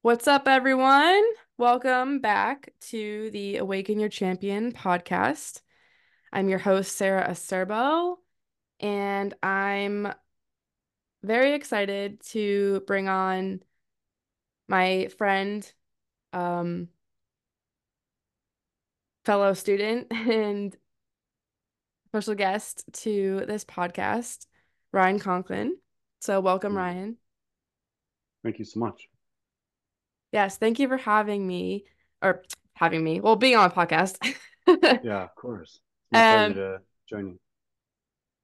What's up, everyone? Welcome back to the Awaken Your Champion podcast. I'm your host, Sarah Acerbo, and I'm very excited to bring on my friend, um, fellow student, and special guest to this podcast, Ryan Conklin. So, welcome. Ryan. Thank you so much. Yes, thank you for having me or having me. Well, being on a podcast. Yeah, of course. It's my Um, pleasure to join you.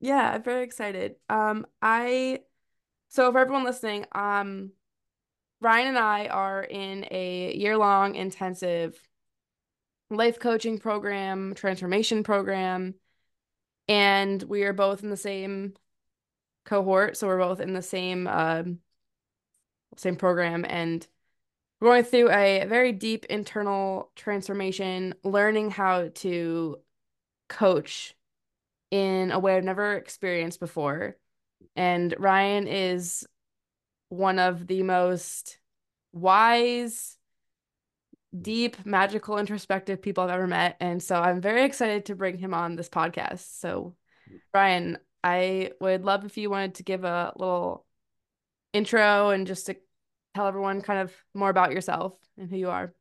Yeah, I'm very excited. Um, I so for everyone listening, um, Ryan and I are in a year-long intensive life coaching program, transformation program, and we are both in the same cohort, so we're both in the same um same program and going through a very deep internal transformation, learning how to coach in a way I've never experienced before. And Ryan is one of the most wise, deep, magical, introspective people I've ever met. And so I'm very excited to bring him on this podcast. So, Ryan, I would love if you wanted to give a little intro and just to tell everyone kind of more about yourself and who you are.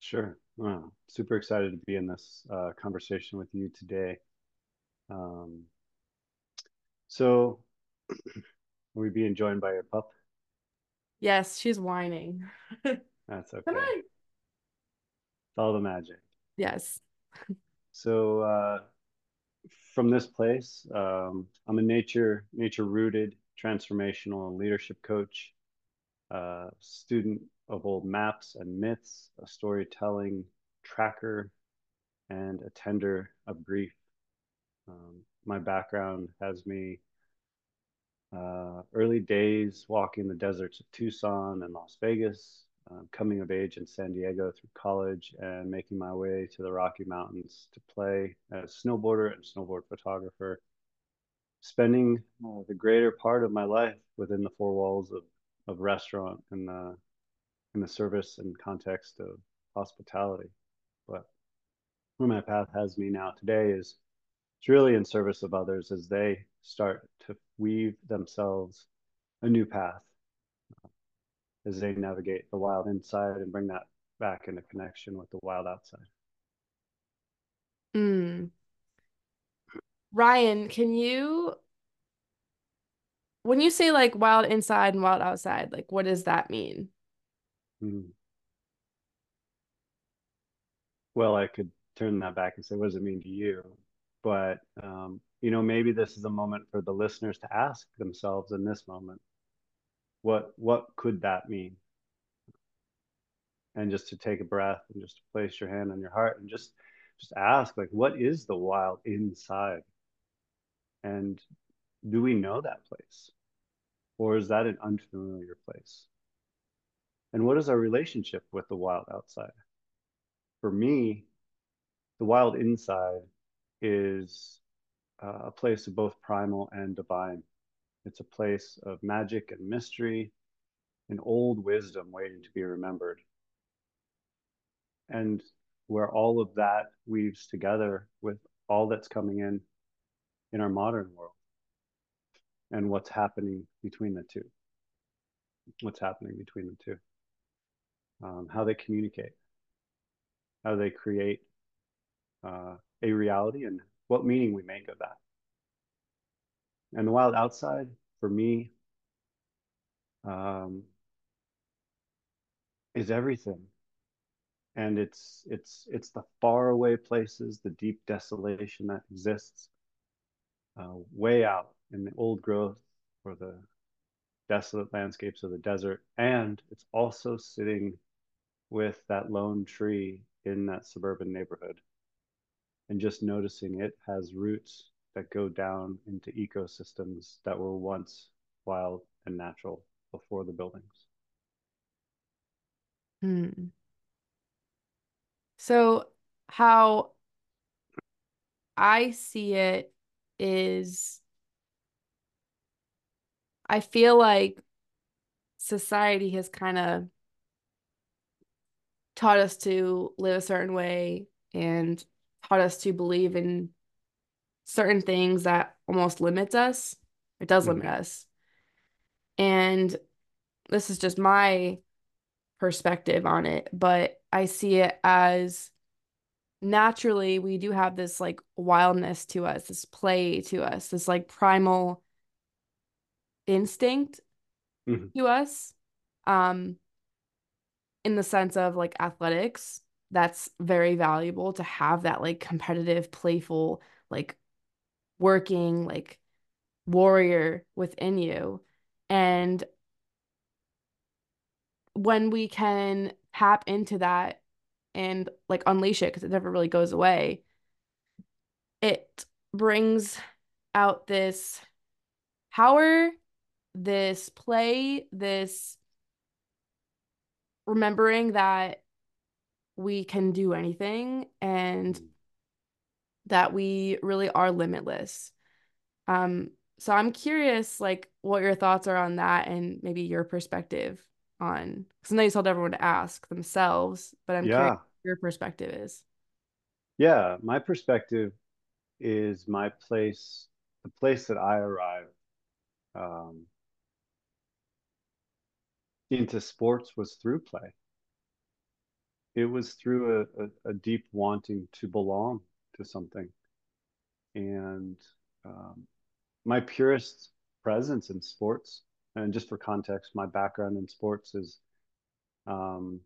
Sure. Wow. Super excited to be in this uh, conversation with you today. Um, so, we being joined by your pup? Yes, she's whining. That's okay. Come on. It's all the magic. Yes. So, uh, from this place, um, I'm a nature nature rooted transformational and leadership coach, uh, student of old maps and myths, a storytelling tracker, and a tender of grief. Um, my background has me uh, early days walking the deserts of Tucson and Las Vegas, uh, coming of age in San Diego through college, and making my way to the Rocky Mountains to play as snowboarder and snowboard photographer. Spending uh, the greater part of my life within the four walls of of restaurant and the in the service and context of hospitality. But where my path has me now today is it's really in service of others as they start to weave themselves a new path as they navigate the wild inside and bring that back into connection with the wild outside. Mm. Ryan, can you, when you say like wild inside and wild outside, like what does that mean? Mm. Well, I could turn that back and say, what does it mean to you? But um, you know, maybe this is a moment for the listeners to ask themselves in this moment, what what could that mean? And just to take a breath and just place your hand on your heart and just just ask, like, what is the wild inside? And do we know that place? Or is that an unfamiliar place? And what is our relationship with the wild outside? For me, the wild inside is uh, a place of both primal and divine. It's a place of magic and mystery and old wisdom waiting to be remembered. And where all of that weaves together with all that's coming in in our modern world and what's happening between the two. What's happening between the two. Um, how they communicate, how they create uh, a reality, and what meaning we make of that. And the wild outside, for me, um, is everything. And it's it's it's the faraway places, the deep desolation that exists uh, way out in the old growth or the desolate landscapes of the desert. And it's also sitting with that lone tree in that suburban neighborhood and just noticing it has roots that go down into ecosystems that were once wild and natural before the buildings. Hmm. So how I see it is I feel like society has kind of taught us to live a certain way and taught us to believe in certain things that almost limits us. It does limit Mhm. us. And this is just my perspective on it, but I see it as naturally we do have this like wildness to us, this play to us, this like primal instinct Mhm. to us. Um, in the sense of like athletics, that's very valuable to have that like competitive, playful, like working, like warrior within you. And when we can tap into that and like unleash it because it never really goes away, it brings out this power, this play, this remembering that we can do anything and that we really are limitless. Um, so I'm curious, like, what your thoughts are on that and maybe your perspective on, because I know you told everyone to ask themselves, but I'm curious Yeah. what your perspective is. Yeah. My perspective is my place, the place that I arrive um, into sports was through play. It was through a, a, a deep wanting to belong to something. And um, my purest presence in sports, and just for context, my background in sports is um,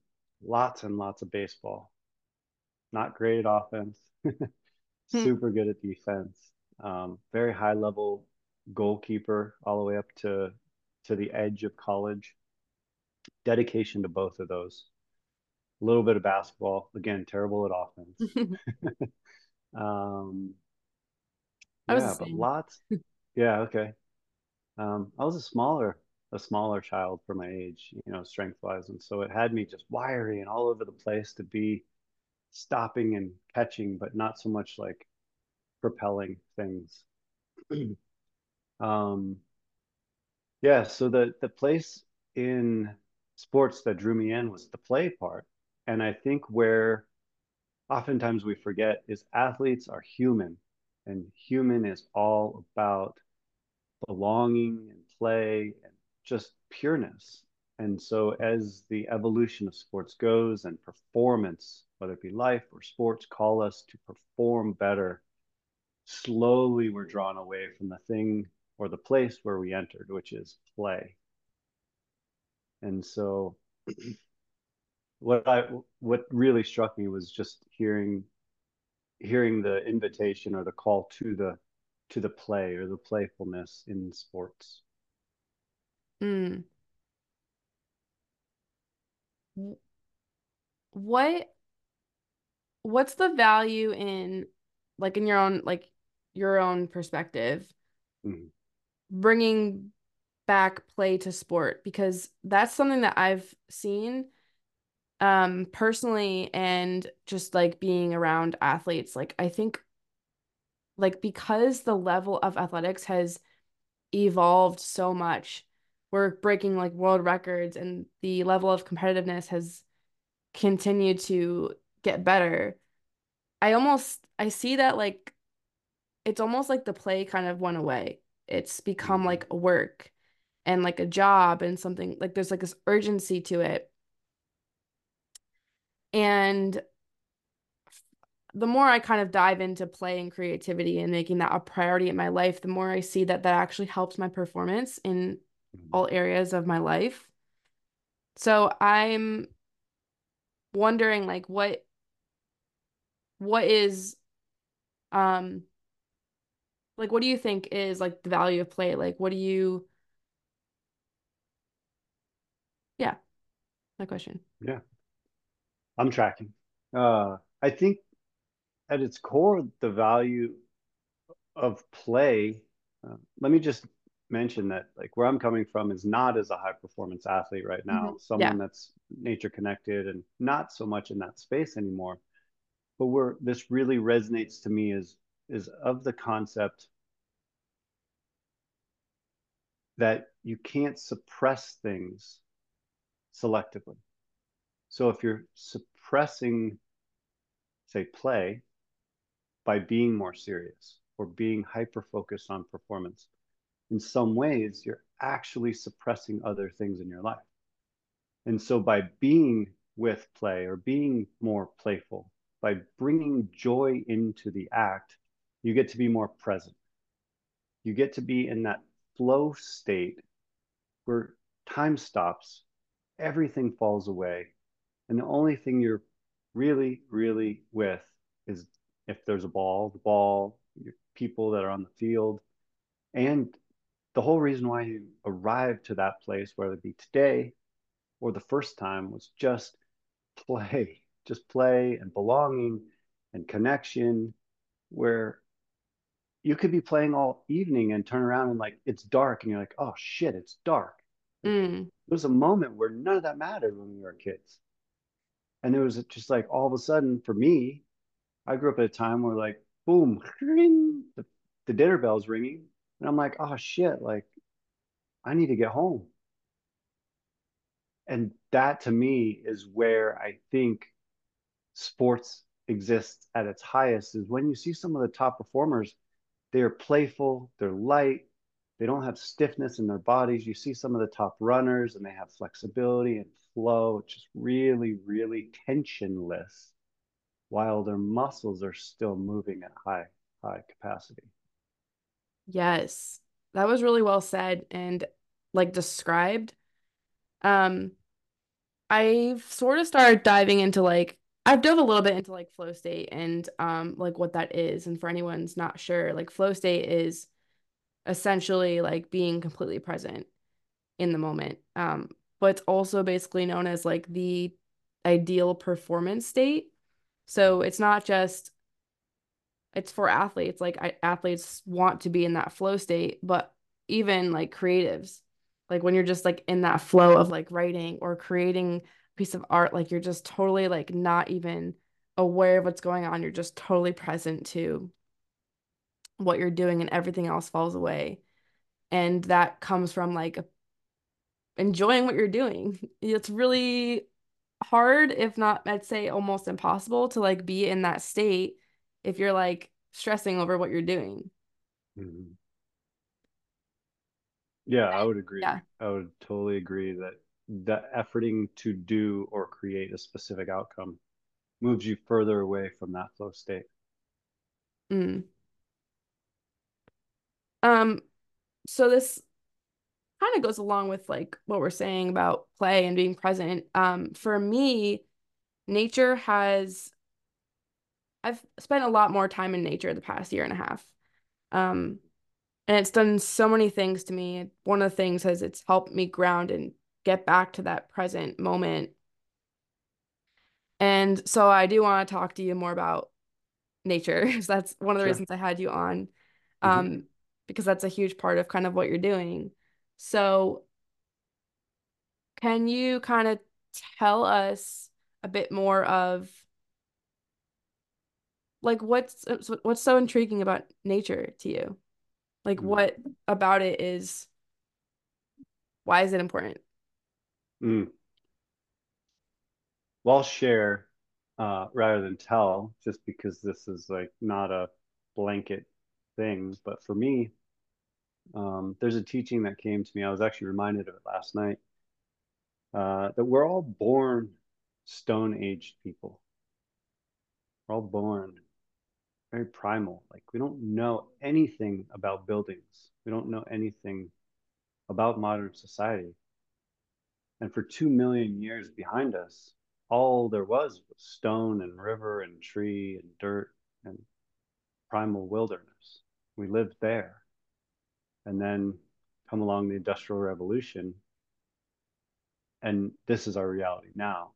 lots and lots of baseball. Not great at offense, Hmm. super good at defense, um, very high level goalkeeper all the way up to to the edge of college. Dedication to both of those. A little bit of basketball, again, terrible at offense. Um, I was yeah, but lots. Yeah, okay. Um, I was a smaller a smaller child for my age, you know, strength wise, and so it had me just wiry and all over the place to be stopping and catching, but not so much like propelling things. um, yeah, so the the place in sports that drew me in was the play part, and I think where oftentimes we forget is athletes are human, and human is all about belonging and play and just pureness. And so, as the evolution of sports goes and performance, whether it be life or sports, call us to perform better, slowly we're drawn away from the thing or the place where we entered, which is play. And so, what I what really struck me was just hearing hearing the invitation or the call to the to the play or the playfulness in sports. Mm. What what's the value in like in your own like your own perspective Mhm. bringing back play to sport because that's something that I've seen um personally and just like being around athletes. Like I think like because the level of athletics has evolved so much we're breaking like world records and the level of competitiveness has continued to get better. I almost I see that like it's almost like the play kind of went away. It's become Mhm. like a work and like a job and something like there's like this urgency to it and the more I kind of dive into play and creativity and making that a priority in my life, the more I see that that actually helps my performance in Mhm. all areas of my life. So I'm wondering like what what is um like what do you think is like the value of play? Like what do you yeah, my question. Yeah, I'm tracking. Uh, I think at its core, the value of play, uh, let me just mention that like where I'm coming from is not as a high performance athlete right now, Mhm. someone Yeah. that's nature connected and not so much in that space anymore. But where this really resonates to me is is of the concept that you can't suppress things selectively. So if you're suppressing, say, play by being more serious or being hyper focused on performance, in some ways, you're actually suppressing other things in your life. And so by being with play or being more playful, by bringing joy into the act, you get to be more present. You get to be in that flow state where time stops, everything falls away, and the only thing you're really, really with is if there's a ball, the ball, your people that are on the field, and the whole reason why you arrived to that place, whether it be today or the first time, was just play, just play and belonging and connection, where you could be playing all evening and turn around and like it's dark and you're like, oh shit, it's dark. Mm. Was a moment where none of that mattered when we were kids. And it was just like all of a sudden for me, I grew up at a time where like, boom, the, the dinner bell's ringing. And I'm like, oh shit, like I need to get home. And that to me is where I think sports exists at its highest is when you see some of the top performers, they're playful, they're light, they don't have stiffness in their bodies. You see some of the top runners and they have flexibility and flow, just really, really tensionless while their muscles are still moving at high, high capacity. Yes. That was really well said and like described. Um I've sort of started diving into like I've dove a little bit into like flow state and um like what that is and for anyone's not sure like flow state is essentially like being completely present in the moment um but it's also basically known as like the ideal performance state. So it's not just it's for athletes like I, athletes want to be in that flow state but even like creatives like when you're just like in that flow of like writing or creating a piece of art like you're just totally like not even aware of what's going on. You're just totally present to what you're doing and everything else falls away and that comes from like enjoying what you're doing it's really hard if not i'd say almost impossible to like be in that state if you're like stressing over what you're doing mm-hmm. yeah i would agree yeah. i would totally agree that the efforting to do or create a specific outcome moves you further away from that flow state. Mm. Um, so this kind of goes along with like what we're saying about play and being present. Um, for me, nature has I've spent a lot more time in nature the past year and a half. Um, and it's done so many things to me. One of the things is it's helped me ground and get back to that present moment. And so I do want to talk to you more about nature. so that's one of the sure. reasons I had you on. Mm-hmm. Um, mm-hmm. Because that's a huge part of kind of what you're doing. So can you kind of tell us a bit more of like what's what's so intriguing about nature to you? Like mm-hmm. what about it is why is it important? Mm. Well, I'll share uh, rather than tell, just because this is like not a blanket thing. But for me, um, there's a teaching that came to me. I was actually reminded of it last night. Uh, that we're all born stone aged people. We're all born very primal. Like we don't know anything about buildings. We don't know anything about modern society. And for two million years behind us, all there was was stone and river and tree and dirt and primal wilderness. We lived there. And then come along the Industrial Revolution. And this is our reality now.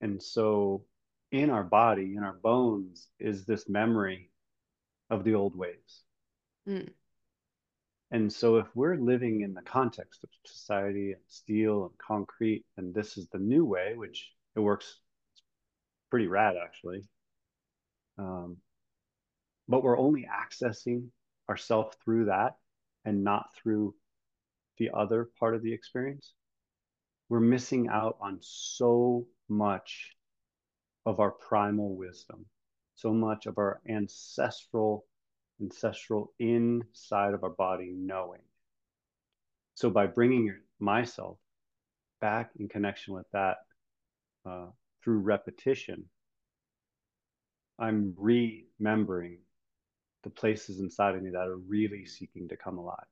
And so in our body, in our bones, is this memory of the old ways. Mm. And so, if we're living in the context of society and steel and concrete, and this is the new way, which it works pretty rad actually, um, but we're only accessing ourself through that and not through the other part of the experience, we're missing out on so much of our primal wisdom, so much of our ancestral, ancestral inside of our body knowing. So by bringing myself back in connection with that uh, through repetition, I'm remembering the places inside of me that are really seeking to come alive.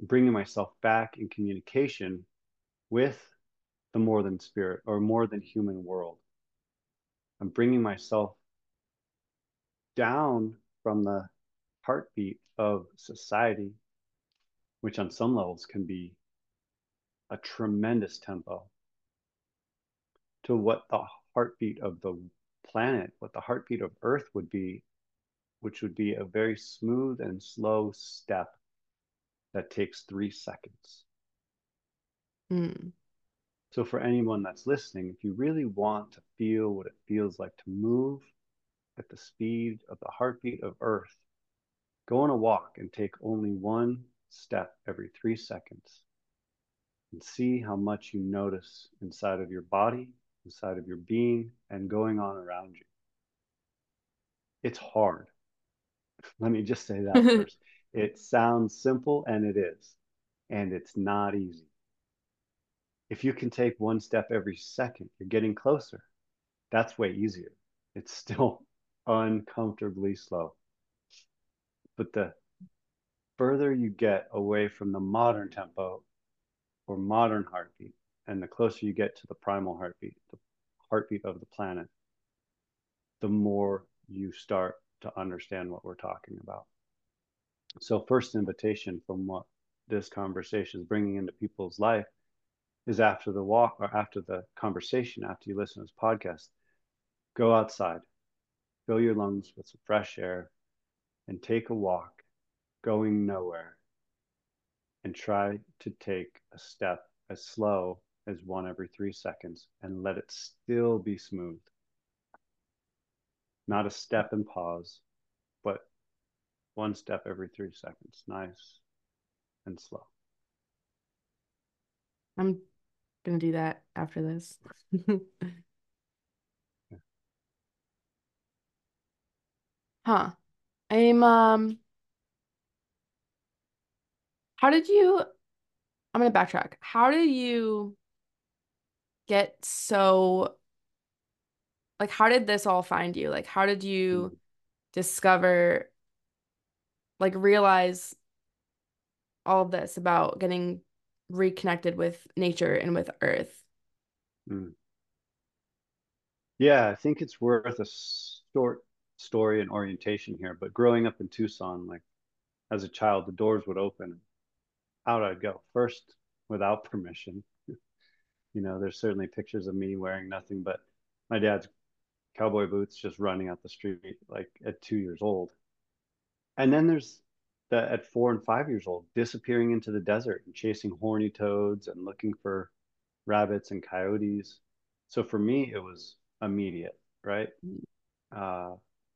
Bringing myself back in communication with the more than spirit or more than human world. I'm bringing myself down from the heartbeat of society, which on some levels can be a tremendous tempo, to what the heartbeat of the planet, what the heartbeat of Earth would be, which would be a very smooth and slow step that takes three seconds. Mm. So, for anyone that's listening, if you really want to feel what it feels like to move at the speed of the heartbeat of Earth, go on a walk and take only one step every three seconds and see how much you notice inside of your body, inside of your being, and going on around you. It's hard. Let me just say that first. It sounds simple, and it is, and it's not easy. If you can take one step every second, you're getting closer. That's way easier. It's still uncomfortably slow. But the further you get away from the modern tempo or modern heartbeat, and the closer you get to the primal heartbeat, the heartbeat of the planet, the more you start to understand what we're talking about. So, first invitation from what this conversation is bringing into people's life is after the walk or after the conversation, after you listen to this podcast, go outside, fill your lungs with some fresh air, and take a walk going nowhere and try to take a step as slow as one every three seconds and let it still be smooth. Not a step and pause, but one step every three seconds. Nice and slow. I'm going to do that after this. huh. I'm, um, how did you, I'm going to backtrack. How did you get so, like, how did this all find you? Like, how did you mm. discover, like, realize all this about getting reconnected with nature and with earth. Mm. Yeah, I think it's worth a short story and orientation here. But growing up in Tucson, like as a child, the doors would open. Out I'd go first without permission. you know, there's certainly pictures of me wearing nothing but my dad's cowboy boots just running out the street like at two years old. And then there's that at four and five years old, disappearing into the desert and chasing horny toads and looking for rabbits and coyotes. So for me, it was immediate, right? Uh,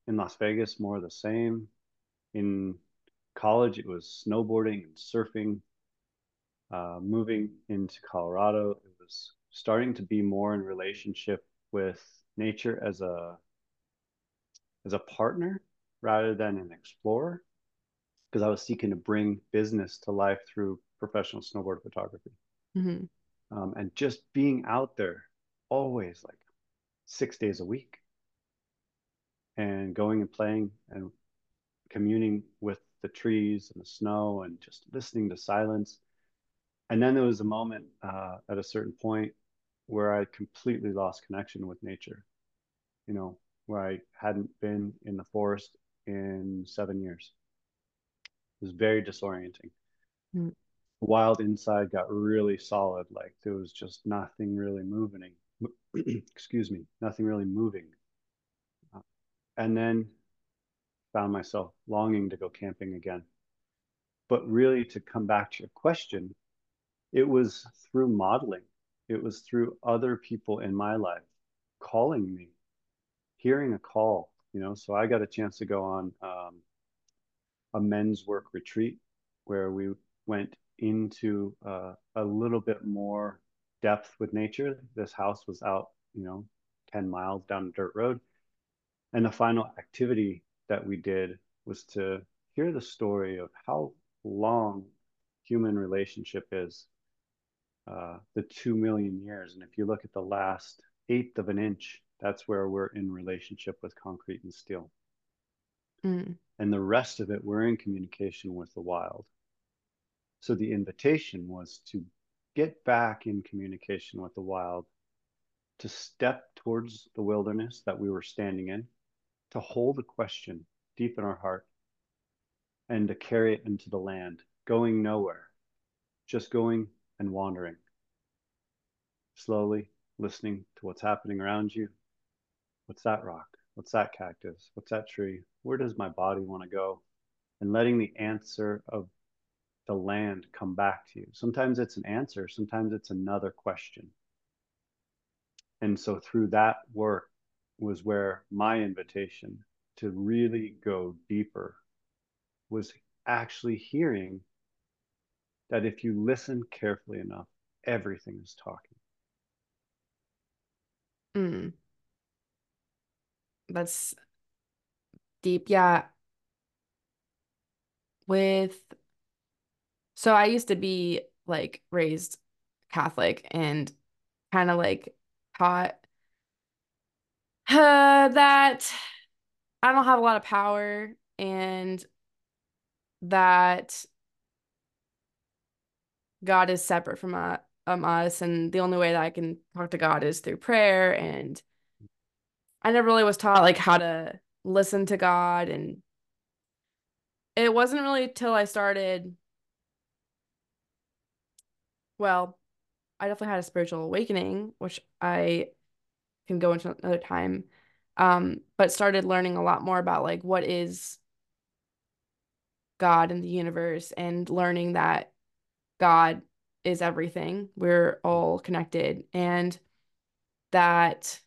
in Las Vegas, more of the same. In college, it was snowboarding and surfing. Uh, moving into Colorado, it was starting to be more in relationship with nature as a as a partner rather than an explorer because I was seeking to bring business to life through professional snowboard photography. Mm-hmm. Um, and just being out there always like six days a week and going and playing and communing with the trees and the snow and just listening to silence. And then there was a moment uh, at a certain point where I completely lost connection with nature, you know, where I hadn't been in the forest in seven years. It was very disorienting. Mm. Wild inside got really solid. Like there was just nothing really moving. Excuse me, nothing really moving. And then found myself longing to go camping again. But really, to come back to your question, it was through modeling. It was through other people in my life calling me, hearing a call. You know, so I got a chance to go on um, a men's work retreat where we went into uh, a little bit more depth with nature. This house was out, you know, 10 miles down a dirt road. And the final activity that we did was to hear the story of how long human relationship is uh, the two million years. And if you look at the last eighth of an inch, that's where we're in relationship with concrete and steel. Mm. And the rest of it, we're in communication with the wild. So the invitation was to get back in communication with the wild, to step towards the wilderness that we were standing in, to hold a question deep in our heart, and to carry it into the land, going nowhere, just going and wandering. Slowly listening to what's happening around you. What's that rock? What's that cactus? What's that tree? Where does my body want to go? And letting the answer of the land come back to you. Sometimes it's an answer, sometimes it's another question. And so through that work was where my invitation to really go deeper was actually hearing that if you listen carefully enough, everything is talking. Mm. That's deep. Yeah. With, so I used to be like raised Catholic and kind of like taught uh, that I don't have a lot of power and that God is separate from uh, um, us, and the only way that I can talk to God is through prayer. And I never really was taught like how to listen to God, and it wasn't really till I started. Well, I definitely had a spiritual awakening, which I can go into another time. Um, but started learning a lot more about like what is God and the universe and learning that God is everything. We're all connected and that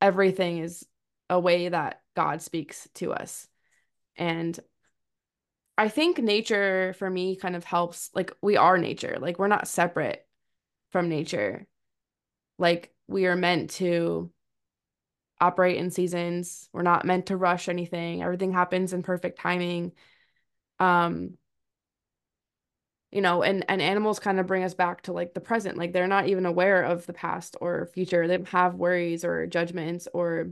everything is a way that God speaks to us. And I think nature for me kind of helps like we are nature. Like we're not separate from nature. Like we are meant to operate in seasons. We're not meant to rush anything. Everything happens in perfect timing. Um you know, and and animals kind of bring us back to like the present. Like they're not even aware of the past or future. They have worries or judgments or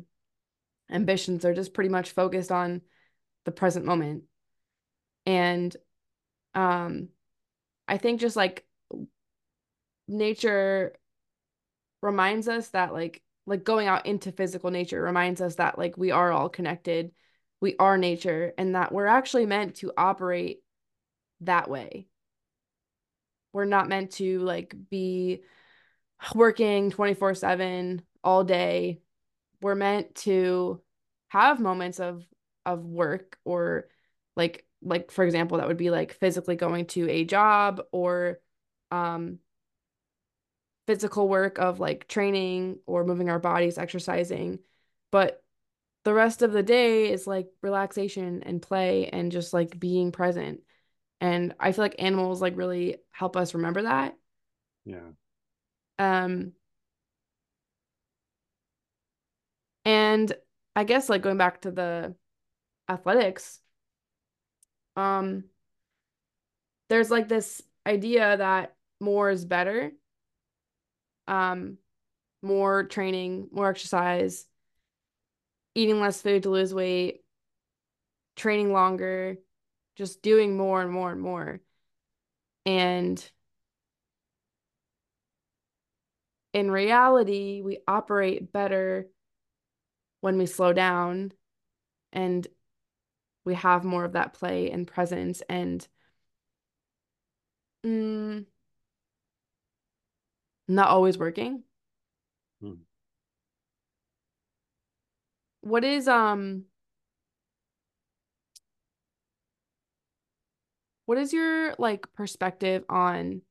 ambitions. They're just pretty much focused on the present moment. And um I think just like nature reminds us that like like going out into physical nature reminds us that like we are all connected. We are nature and that we're actually meant to operate that way we're not meant to like be working 24/7 all day. We're meant to have moments of of work or like like for example that would be like physically going to a job or um physical work of like training or moving our bodies, exercising. But the rest of the day is like relaxation and play and just like being present. And I feel like animals like really help us remember that. Yeah. Um and I guess like going back to the athletics, um there's like this idea that more is better. Um more training, more exercise, eating less food to lose weight, training longer, just doing more and more and more. And in reality, we operate better when we slow down and we have more of that play and presence and mm, not always working. What is um What is your like perspective on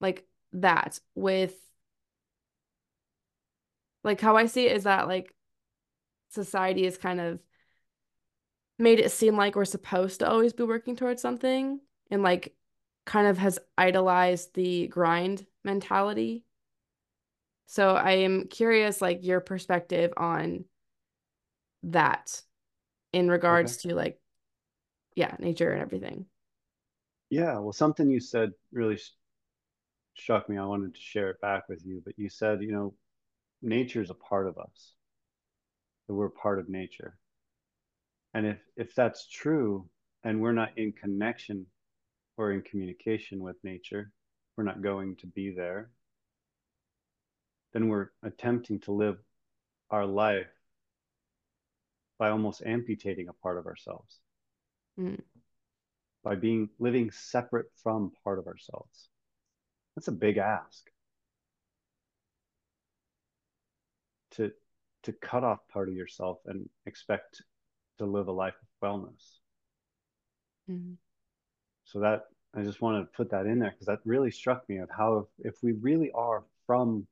like that with like how I see it is that like society is kind of made it seem like we're supposed to always be working towards something and like kind of has idolized the grind mentality. So I am curious, like your perspective on that in Okay. regards to like, yeah, nature and everything. Yeah, well, something you said really sh- struck me. I wanted to share it back with you, but you said, you know, nature is a part of us, that we're part of nature. And if if that's true, and we're not in connection or in communication with nature, we're not going to be there, then we're attempting to live our life by almost amputating a part of ourselves, Mm, by being living separate from part of ourselves. That's a big ask to to cut off part of yourself and expect to live a life of wellness. mm, So that I just wanted to put that in there because that really struck me of how if, if we really are from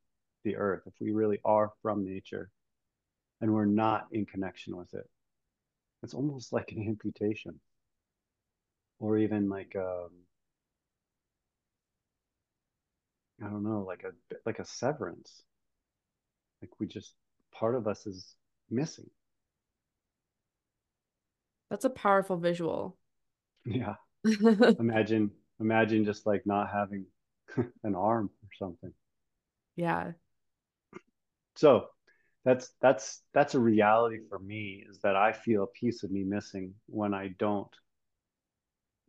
the earth, if we really are from nature and we're not in connection with it, it's almost like an amputation or even like um I don't know, like a like a severance. Like we just part of us is missing. That's a powerful visual. Yeah. Imagine imagine just like not having an arm or something. Yeah. So that's that's that's a reality for me is that I feel a piece of me missing when I don't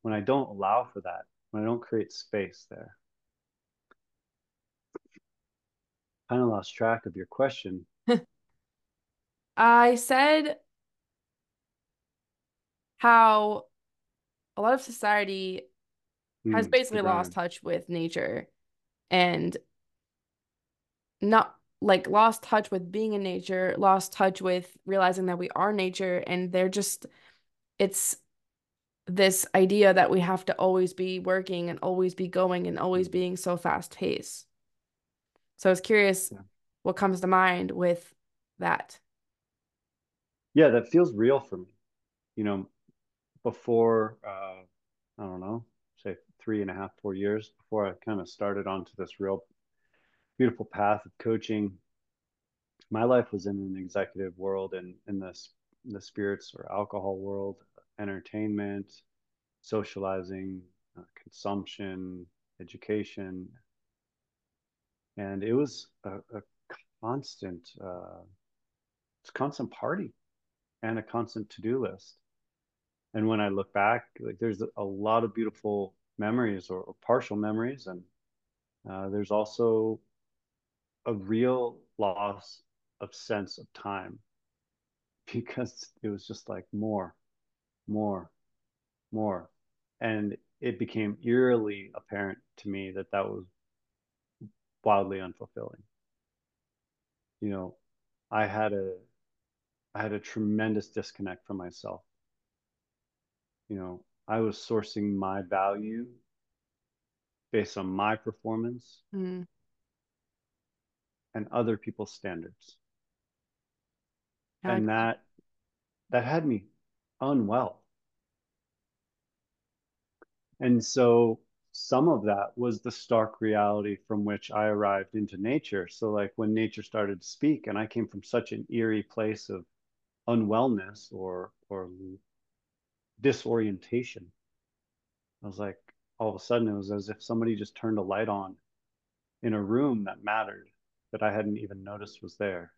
when I don't allow for that, when I don't create space there. Kind of lost track of your question. I said how a lot of society has hmm, the basically lost touch with nature and not like lost touch with being in nature, lost touch with realizing that we are nature, and they're just, it's this idea that we have to always be working and always be going and always being so fast paced. So I was curious Yeah. what comes to mind with that. yeah, that feels real for me. You know, before uh, I don't know, say three and a half, four years before I kind of started onto this real beautiful path of coaching my life was in an executive world and in this the spirits or alcohol world, entertainment, socializing, uh, consumption, education, and it was a, a constant, uh, it's constant party and a constant to-do list. And when I look back, like there's a lot of beautiful memories or, or partial memories, and uh, there's also a real loss of sense of time because it was just like more, more, more. And it became eerily apparent to me that that was wildly unfulfilling. You know, I had a I had a tremendous disconnect from myself. You know, I was sourcing my value based on my performance Mm, and other people's standards. I And that that had me unwell. And so some of that was the stark reality from which I arrived into nature. So like when nature started to speak and I came from such an eerie place of unwellness or or disorientation. I was like, all of a sudden, it was as if somebody just turned a light on in a room that mattered that I hadn't even noticed was there,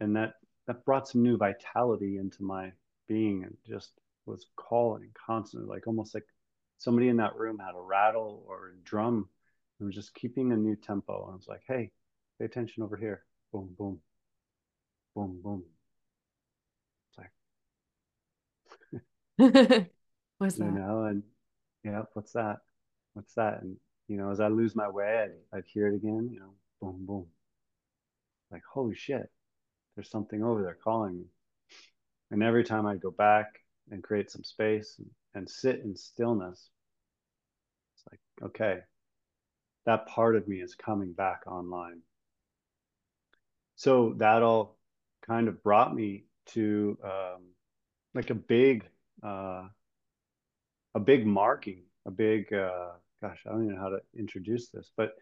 and that that brought some new vitality into my being and just was calling constantly, like almost like somebody in that room had a rattle or a drum and was just keeping a new tempo. And I was like, hey, pay attention over here. Boom, boom, boom, boom. It's like, What's that? you know, and yeah, what's that? What's that? And you know, as I lose my way, I'd, I'd hear it again. You know, boom, boom. Like holy shit, there's something over there calling me. And every time I go back and create some space and, and sit in stillness, it's like okay, that part of me is coming back online. So that all kind of brought me to um, like a big uh, a big marking, a big, uh, gosh, I don't even know how to introduce this, but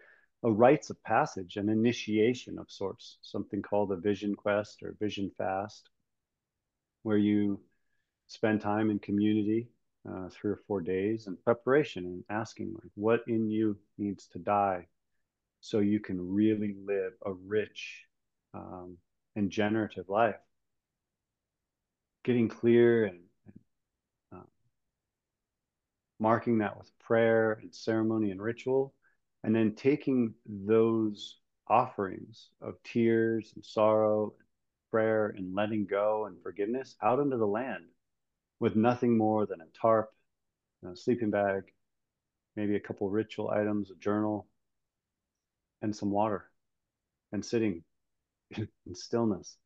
a rites of passage, an initiation of sorts, something called a vision quest or vision fast, where you spend time in community, uh, three or four days in preparation and asking like what in you needs to die so you can really live a rich um, and generative life? Getting clear and, marking that with prayer and ceremony and ritual and then taking those offerings of tears and sorrow prayer and letting go and forgiveness out into the land with nothing more than a tarp, a sleeping bag, maybe a couple ritual items, a journal, and some water, and sitting in stillness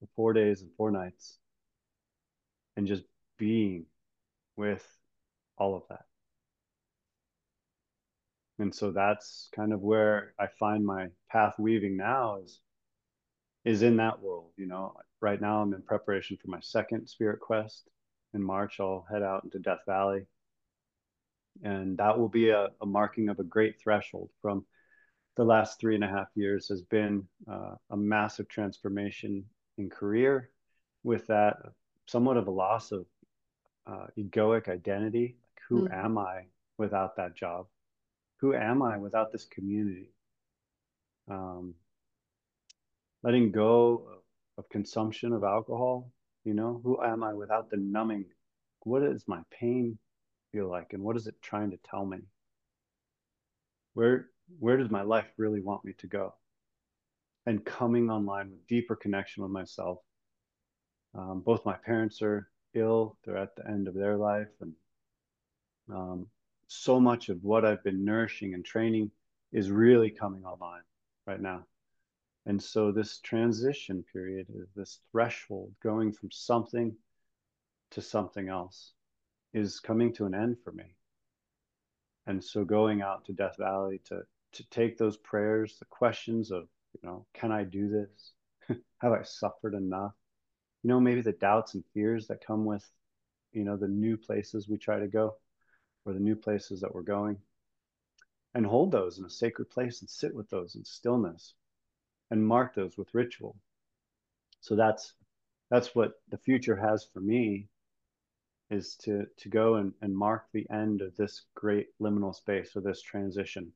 for four days and four nights, and just being with all of that. And so that's kind of where I find my path weaving now is is in that world. You know, right now I'm in preparation for my second spirit quest. In March, I'll head out into Death Valley. And that will be a, a marking of a great threshold from the last three and a half years has been uh, a massive transformation in career with that somewhat of a loss of uh, egoic identity. Who mm. am I without that job? Who am I without this community? Um, letting go of, of consumption of alcohol. You know, who am I without the numbing? What does my pain feel like, and what is it trying to tell me? Where where does my life really want me to go? And coming online with deeper connection with myself. Um, both my parents are ill; they're at the end of their life, and um, so much of what I've been nourishing and training is really coming online right now. And so this transition period is this threshold going from something to something else is coming to an end for me. And so going out to Death Valley to to take those prayers, the questions of, you know, can I do this? Have I suffered enough? You know, maybe the doubts and fears that come with, you know, the new places we try to go or the new places that we're going. And hold those in a sacred place and sit with those in stillness and mark those with ritual. So that's that's what the future has for me is to to go and, and mark the end of this great liminal space or this transition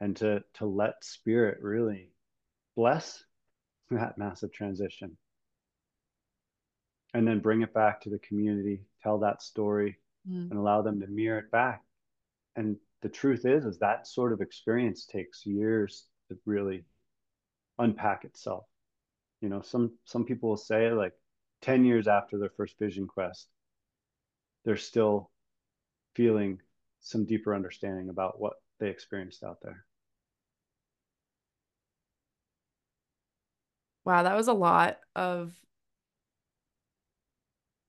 and to to let spirit really bless that massive transition and then bring it back to the community tell that story mm. and allow them to mirror it back and the truth is is that sort of experience takes years to really unpack itself. You know, some some people will say like 10 years after their first vision quest, they're still feeling some deeper understanding about what they experienced out there. Wow, that was a lot of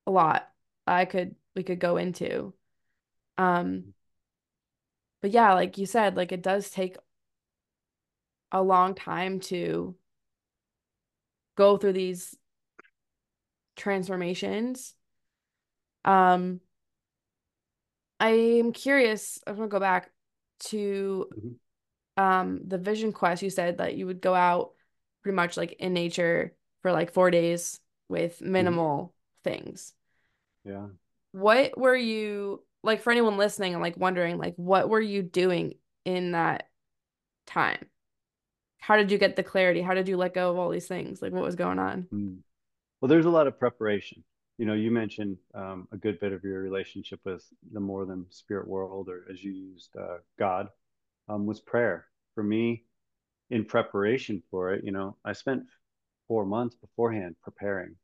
a lot I could we could go into. Um but yeah, like you said, like it does take a long time to go through these transformations. Um, I'm curious. I'm gonna go back to mm-hmm. um the vision quest. You said that you would go out pretty much like in nature for like four days with mm-hmm. minimal mm-hmm. things. Yeah. What were you like for anyone listening and like wondering like what were you doing in that time? how did you get the clarity? How did you let go of all these things? Like what was going on? Mm. Well, there's a lot of preparation. You know, you mentioned um, a good bit of your relationship with the more than spirit world, or as you used uh, God, um, was prayer. For me, in preparation for it, you know, I spent four months beforehand preparing.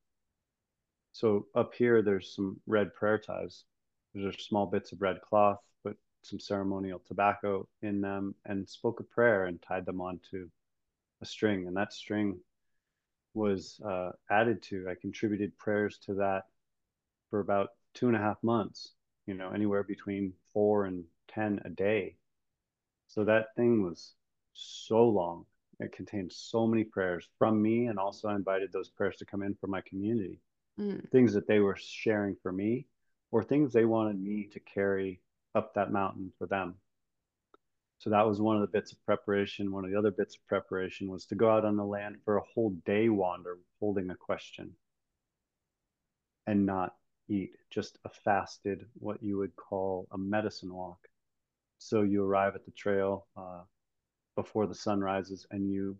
So up here, there's some red prayer ties. There's small bits of red cloth, put some ceremonial tobacco in them, and spoke a prayer and tied them onto a string, and that string was uh, added to. I contributed prayers to that for about two and a half months. You know, anywhere between four and ten a day. So that thing was so long. It contained so many prayers from me, and also I invited those prayers to come in from my community. Mm. Things that they were sharing for me, or things they wanted me to carry up that mountain for them. So that was one of the bits of preparation. One of the other bits of preparation was to go out on the land for a whole day wander holding a question and not eat, just a fasted, what you would call a medicine walk. So you arrive at the trail uh, before the sun rises and you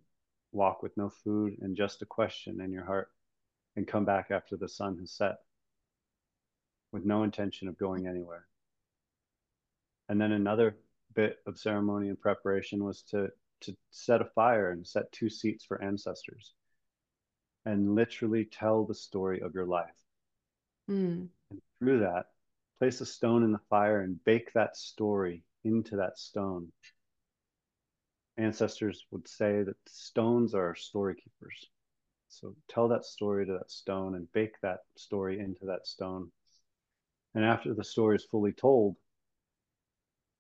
walk with no food and just a question in your heart and come back after the sun has set with no intention of going anywhere. And then another bit of ceremony and preparation was to to set a fire and set two seats for ancestors and literally tell the story of your life. Mm. And through that, place a stone in the fire and bake that story into that stone. Ancestors would say that stones are story keepers. So tell that story to that stone and bake that story into that stone. And after the story is fully told,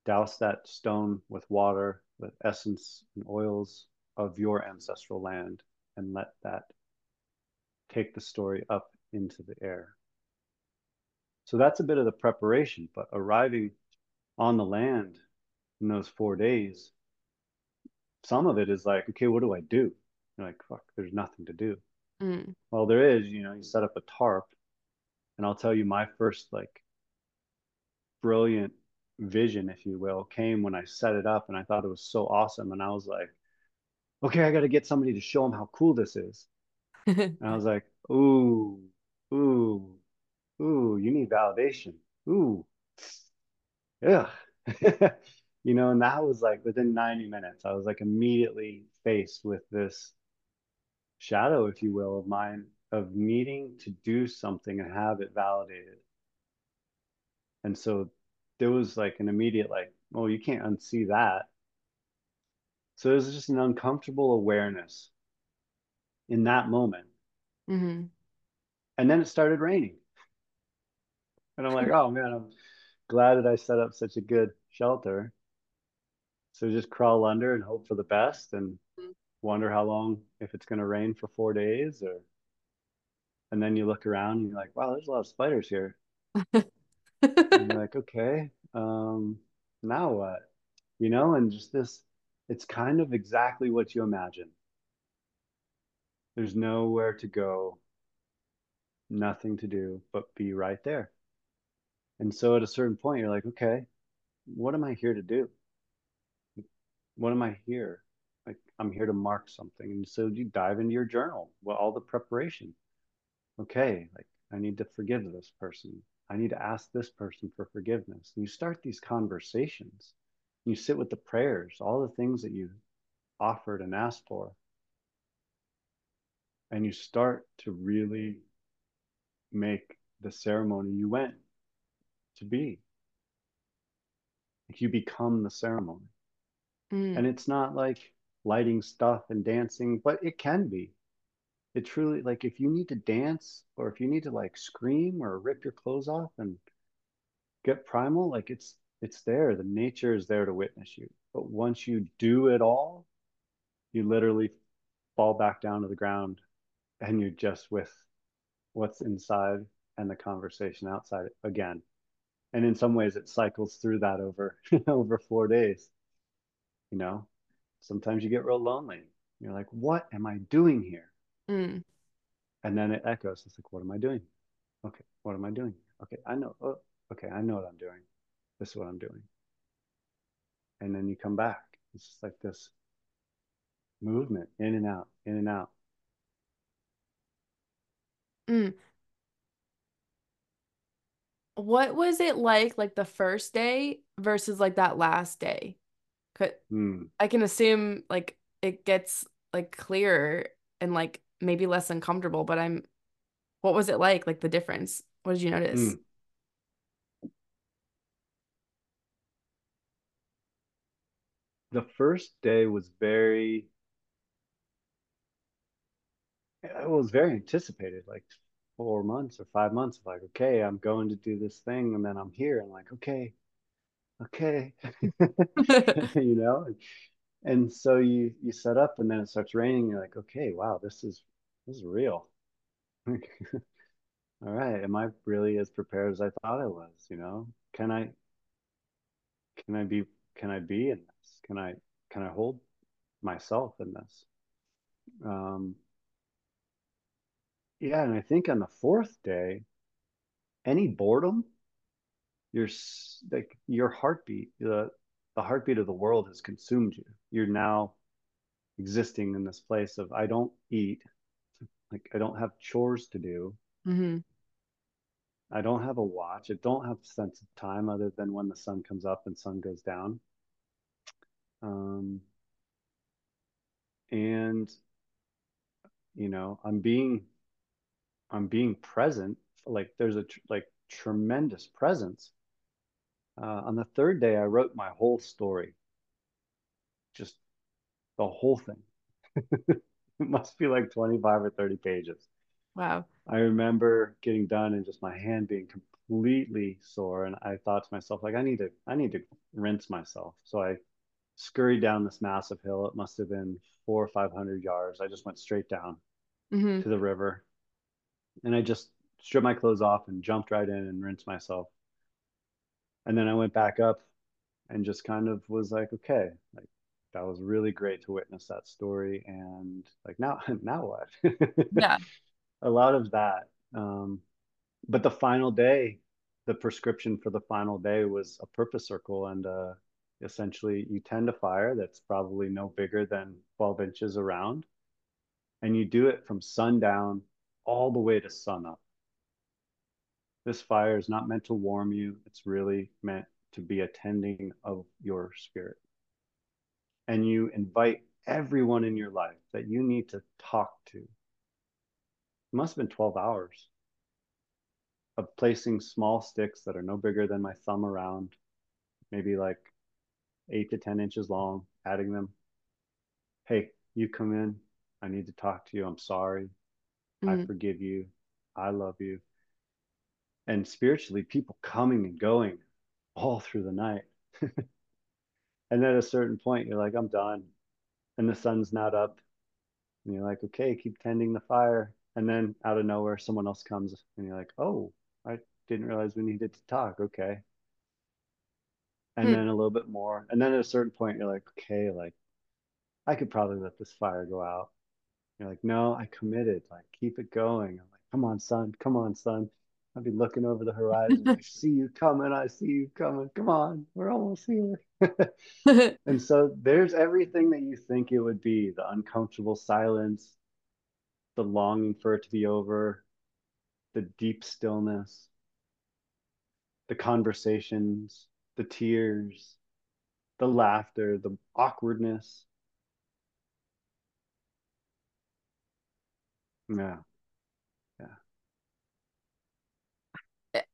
douse that stone with water, with essence and oils of your ancestral land, and let that take the story up into the air. So that's a bit of the preparation, but arriving on the land in those four days, some of it is like, okay, what do I do? You're like, fuck, there's nothing to do. Mm. Well, there is, you know, you set up a tarp, and I'll tell you my first like brilliant vision, if you will, came when I set it up and I thought it was so awesome. And I was like, okay, I got to get somebody to show them how cool this is. and I was like, ooh, ooh, ooh, you need validation. Ooh, yeah. you know, and that was like within 90 minutes, I was like immediately faced with this shadow, if you will, of mine of needing to do something and have it validated. And so there was like an immediate like, oh, you can't unsee that. So it was just an uncomfortable awareness in that moment. Mm-hmm. And then it started raining. And I'm like, oh man, I'm glad that I set up such a good shelter. So just crawl under and hope for the best and wonder how long if it's going to rain for four days or and then you look around and you're like wow there's a lot of spiders here and you're like, okay, um, now what? You know, and just this, it's kind of exactly what you imagine. There's nowhere to go, nothing to do but be right there. And so at a certain point, you're like, okay, what am I here to do? What am I here? Like, I'm here to mark something. And so you dive into your journal, well, all the preparation. Okay, like, I need to forgive this person. I need to ask this person for forgiveness. And you start these conversations. You sit with the prayers, all the things that you offered and asked for. And you start to really make the ceremony you went to be. like You become the ceremony. Mm. And it's not like lighting stuff and dancing, but it can be. It truly like if you need to dance or if you need to like scream or rip your clothes off and get primal like it's it's there. The nature is there to witness you. But once you do it all you literally fall back down to the ground and you're just with what's inside and the conversation outside again. And in some ways it cycles through that over over four days you know sometimes you get real lonely you're like what am i doing here Mm. And then it echoes. It's like, what am I doing? Okay, what am I doing? Okay, I know. Oh, okay, I know what I'm doing. This is what I'm doing. And then you come back. It's just like this movement in and out, in and out. Mm. What was it like, like the first day versus like that last day? Could mm. I can assume like it gets like clearer and like maybe less uncomfortable, but I'm what was it like? Like the difference? What did you notice? Mm. The first day was very it was very anticipated, like four months or five months of like, okay, I'm going to do this thing, and then I'm here, and like, okay, okay, you know, and, so you you set up, and then it starts raining. You're like, okay, wow, this is this is real. all right, am I really as prepared as I thought I was? You know, can I can I be can I be in this? Can I can I hold myself in this? Um, yeah, and I think on the fourth day, any boredom, your like your heartbeat, the the heartbeat of the world has consumed you. You're now existing in this place of I don't eat, like I don't have chores to do. Mm-hmm. I don't have a watch. I don't have a sense of time other than when the sun comes up and sun goes down. Um, and you know, I'm being I'm being present. Like there's a tr- like tremendous presence. Uh, on the third day, I wrote my whole story, just the whole thing. it must be like 25 or 30 pages. Wow. I remember getting done and just my hand being completely sore, and I thought to myself, like, I need to, I need to rinse myself. So I scurried down this massive hill. It must have been four or five hundred yards. I just went straight down Mm-hmm. to the river, and I just stripped my clothes off and jumped right in and rinsed myself. And then I went back up and just kind of was like, okay, like that was really great to witness that story. And like now, now what? Yeah. a lot of that. Um, but the final day, the prescription for the final day was a purpose circle, and uh, essentially you tend a fire that's probably no bigger than 12 inches around, and you do it from sundown all the way to sunup. This fire is not meant to warm you; it's really meant to be attending of your spirit. And you invite everyone in your life that you need to talk to. It must have been 12 hours of placing small sticks that are no bigger than my thumb around, maybe like eight to 10 inches long, adding them. Hey, you come in. I need to talk to you. I'm sorry. Mm-hmm. I forgive you. I love you. And spiritually, people coming and going all through the night. and at a certain point, you're like, I'm done. And the sun's not up. And you're like, okay, keep tending the fire. And then out of nowhere, someone else comes and you're like, oh, I didn't realize we needed to talk. Okay. And Hmm. then a little bit more. And then at a certain point, you're like, okay, like I could probably let this fire go out. You're like, no, I committed. Like, keep it going. I'm like, come on, sun. Come on, sun. I'll be looking over the horizon. I see you coming. I see you coming. Come on. We're almost here. and so there's everything that you think it would be the uncomfortable silence, the longing for it to be over, the deep stillness, the conversations, the tears, the laughter, the awkwardness. Yeah.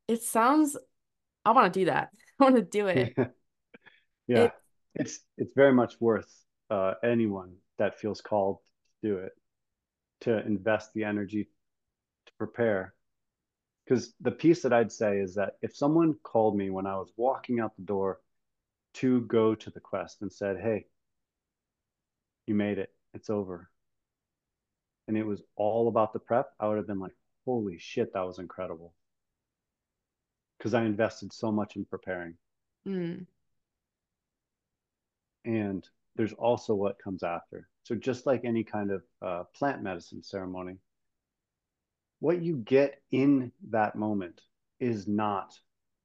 It, sounds, I want to do that. I want to do it. Yeah. yeah. It, It's it's very much worth uh, anyone that feels called to do it, to invest the energy to prepare. Because the piece that I'd say is that if someone called me when I was walking out the door to go to the quest and said, Hey, you made it, it's over. And it was all about the prep, I would have been like, Holy shit, that was incredible. Because I invested so much in preparing. mm, And there's also what comes after. So, just like any kind of uh, plant medicine ceremony, what you get in that moment is not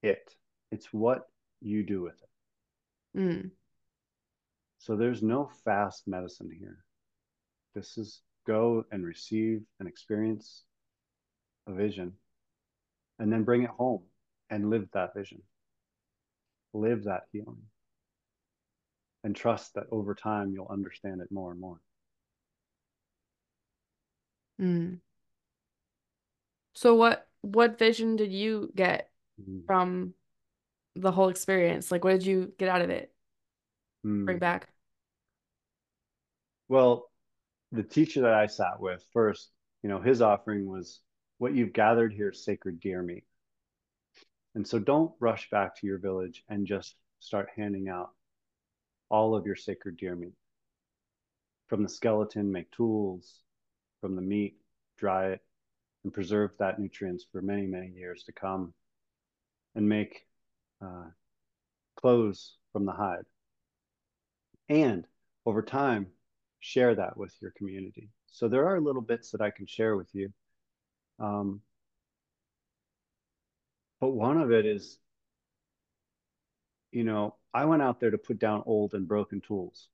it, it's what you do with it. mm, So there's no fast medicine here. This is go and receive and experience a vision and then bring it home and live that vision. Live that healing. And trust that over time you'll understand it more and more. mm. So what what vision did you get Mm. from the whole experience? Like what did you get out of it? Bring Mm. back? Well, the teacher that I sat with first, you know, his offering was what you've gathered here is sacred deer meat. And so don't rush back to your village and just start handing out all of your sacred deer meat. From the skeleton, make tools. From the meat, dry it, and preserve that nutrients for many, many years to come and make uh, clothes from the hide. And over time, share that with your community. So there are little bits that I can share with you. Um, but one of it is, you know, I went out there to put down old and broken tools,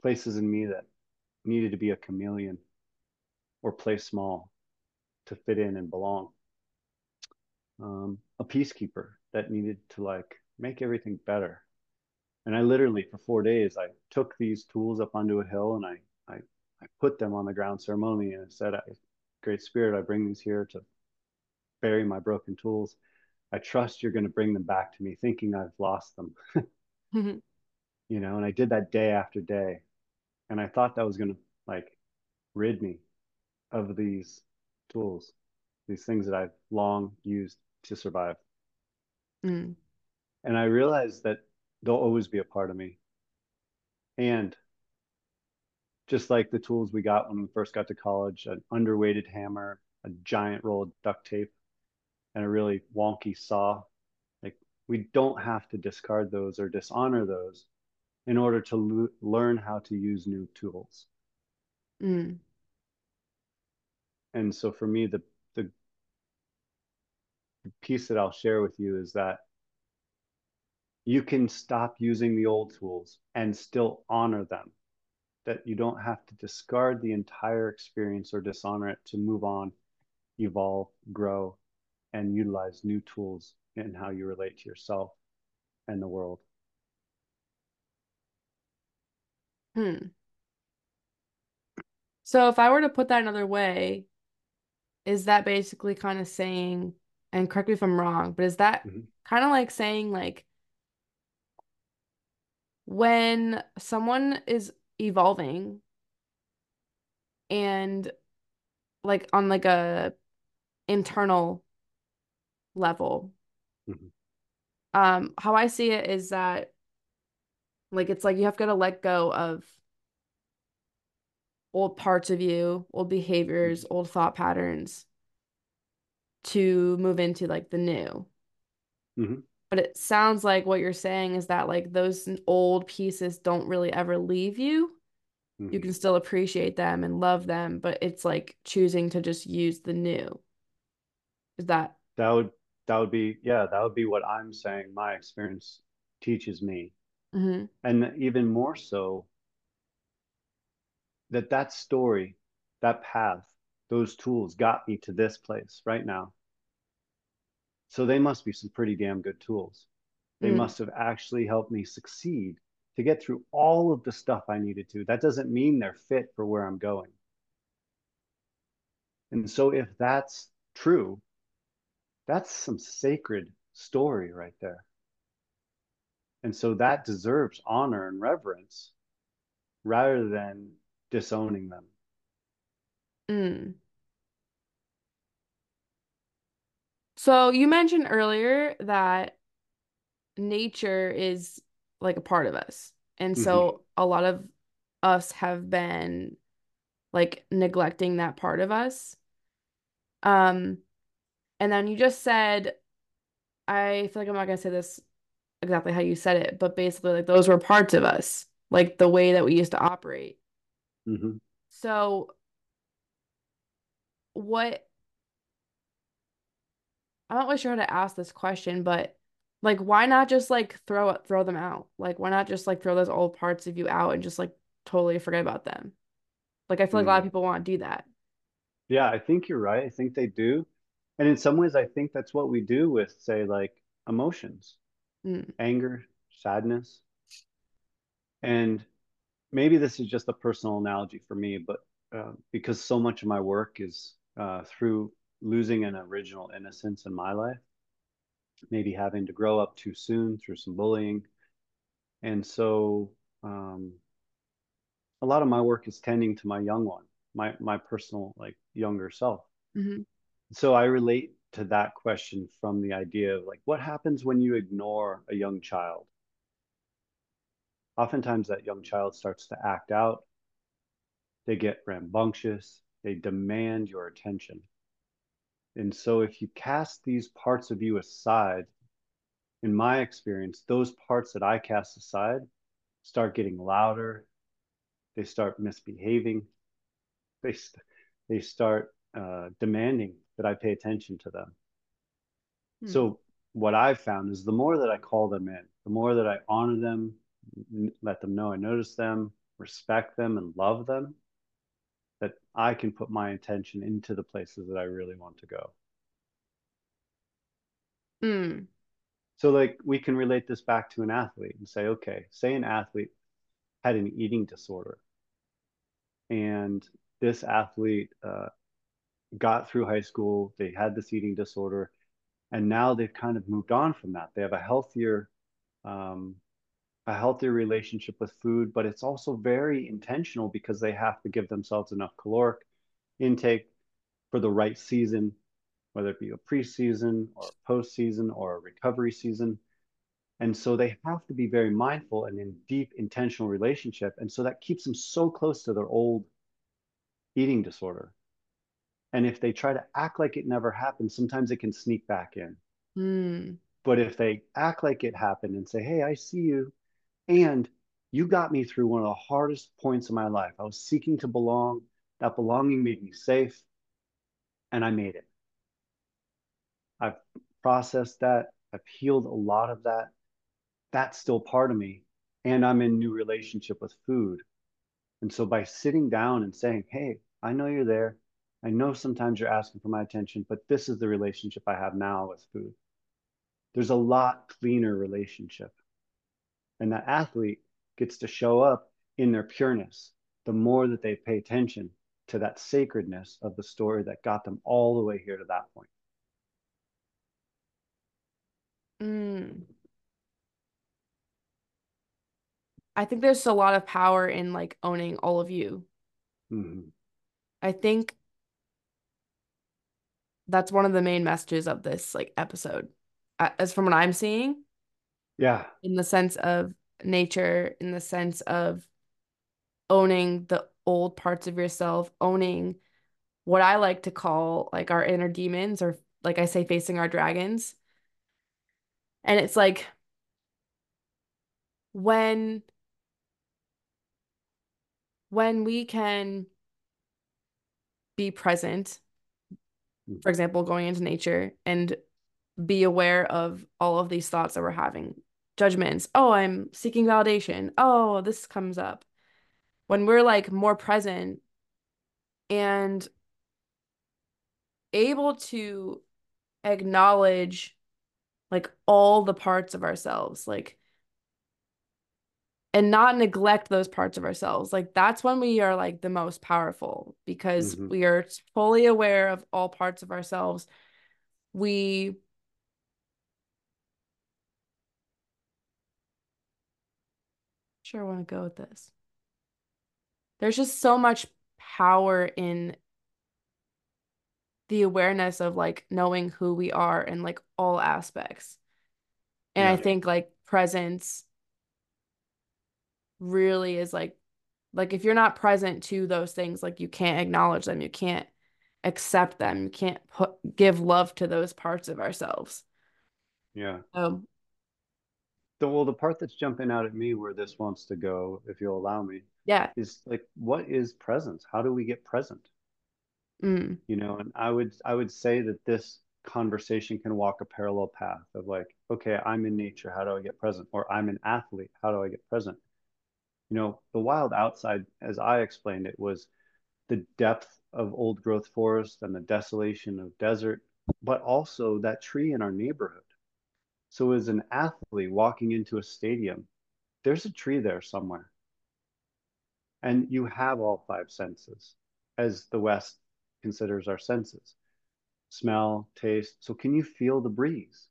places in me that needed to be a chameleon or play small to fit in and belong. Um, a peacekeeper that needed to like make everything better. And I literally, for four days, I took these tools up onto a hill and I, I, I put them on the ground ceremony and I said, I, Great Spirit, I bring these here to bury my broken tools. I trust you're going to bring them back to me, thinking I've lost them. mm-hmm. You know, and I did that day after day. And I thought that was going to like rid me of these tools, these things that I've long used to survive. Mm. And I realized that they'll always be a part of me. And just like the tools we got when we first got to college an underweighted hammer, a giant roll of duct tape, and a really wonky saw. Like, we don't have to discard those or dishonor those in order to learn how to use new tools. Mm. And so for me, the, the piece that I'll share with you is that you can stop using the old tools and still honor them. That you don't have to discard the entire experience or dishonor it to move on, evolve, grow, and utilize new tools in how you relate to yourself and the world. Hmm. So if I were to put that another way, is that basically kind of saying, and correct me if I'm wrong, but is that mm-hmm. kind of like saying like when someone is evolving and like on like a internal level mm-hmm. um how i see it is that like it's like you have got to let go of old parts of you old behaviors mm-hmm. old thought patterns to move into like the new mm-hmm. But it sounds like what you're saying is that like those old pieces don't really ever leave you. Mm-hmm. You can still appreciate them and love them, but it's like choosing to just use the new. Is that that would that would be yeah, that would be what I'm saying my experience teaches me. Mm-hmm. And even more so that that story, that path, those tools got me to this place right now. So they must be some pretty damn good tools. They mm. must have actually helped me succeed to get through all of the stuff I needed to. That doesn't mean they're fit for where I'm going. And so if that's true, that's some sacred story right there. And so that deserves honor and reverence rather than disowning them. Mm. So you mentioned earlier that nature is like a part of us. And mm-hmm. so a lot of us have been like neglecting that part of us. Um and then you just said I feel like I'm not going to say this exactly how you said it, but basically like those were parts of us, like the way that we used to operate. Mm-hmm. So what I'm not really sure how to ask this question, but like why not just like throw throw them out? Like why not just like throw those old parts of you out and just like totally forget about them? Like I feel like mm. a lot of hmm. people want to do that. Yeah, I think you're right. I think they do. And in some ways I think that's what we do with say like emotions. Mm. Anger, sadness. And maybe this is just a personal analogy for me, but uh, because so much of my work is uh, through losing an original innocence in my life, maybe having to grow up too soon through some bullying. And so um, a lot of my work is tending to my young one, my, my personal, like younger self. Mm-hmm. So I relate to that question from the idea of like, what happens when you ignore a young child? Oftentimes that young child starts to act out. They get rambunctious. They demand your attention And so if you cast these parts of you aside, in my experience, those parts that I cast aside start getting louder. They start misbehaving. They, they start uh, demanding that I pay attention to them. Hmm. So what I've found is the more that I call them in, the more that I honor them, let them know I notice them, respect them, and love them, that I can put my intention into the places that I really want to go. Mm. So, like, we can relate this back to an athlete and say, okay, say an athlete had an eating disorder, and this athlete uh, got through high school, they had this eating disorder, and now they've kind of moved on from that. They have a healthier, um, a healthier relationship with food, but it's also very intentional because they have to give themselves enough caloric intake for the right season, whether it be a preseason or a postseason or a recovery season. And so they have to be very mindful and in deep intentional relationship. And so that keeps them so close to their old eating disorder. And if they try to act like it never happened, sometimes it can sneak back in. Mm. But if they act like it happened and say, Hey, I see you. And you got me through one of the hardest points of my life. I was seeking to belong. That belonging made me safe. And I made it. I've processed that. I've healed a lot of that. That's still part of me. And I'm in new relationship with food. And so by sitting down and saying, Hey, I know you're there. I know sometimes you're asking for my attention, but this is the relationship I have now with food. There's a lot cleaner relationship. And that athlete gets to show up in their pureness the more that they pay attention to that sacredness of the story that got them all the way here to that point. Mm. I think there's a lot of power in like owning all of you. Mm-hmm. I think that's one of the main messages of this like episode as from what i'm seeing. Yeah. In the sense of nature in the sense of owning the old parts of yourself owning what i like to call like our inner demons or like i say facing our dragons. And it's like when when we can be present for example, going into nature and be aware of all of these thoughts that we're having judgments. Oh, I'm seeking validation. Oh, this comes up. When we're like more present and able to acknowledge like all the parts of ourselves, like and not neglect those parts of ourselves. Like that's when we are like the most powerful because mm-hmm. we are fully aware of all parts of ourselves. We sure want to go with this. There's just so much power in the awareness of like knowing who we are in like all aspects. And yeah. I think like presence really is like like if you're not present to those things like you can't acknowledge them you can't accept them you can't put give love to those parts of ourselves. Yeah. So the well the part that's jumping out at me where this wants to go if you'll allow me yeah. is like what is presence? How do we get present? Mm. you know and i would i would say that this conversation can walk a parallel path of like okay i'm in nature how do i get present? Or i'm an athlete how do i get present you know, the wild outside, as I explained it, was the depth of old growth forest and the desolation of desert, but also that tree in our neighborhood. So, as an athlete walking into a stadium, there's a tree there somewhere. And you have all five senses, as the West considers our senses smell, taste. So, can you feel the breeze?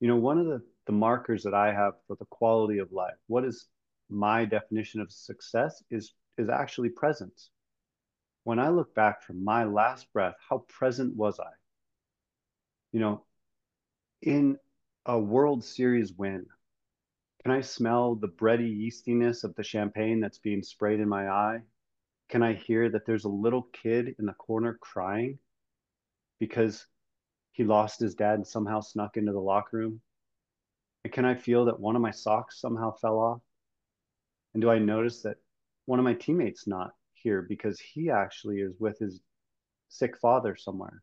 You know, one of the, the markers that I have for the quality of life, what is my definition of success is is actually presence. When I look back from my last breath, how present was I? You know, in a World Series win, can I smell the bready yeastiness of the champagne that's being sprayed in my eye? Can I hear that there's a little kid in the corner crying because he lost his dad and somehow snuck into the locker room? And can I feel that one of my socks somehow fell off? And do I notice that one of my teammates not here because he actually is with his sick father somewhere?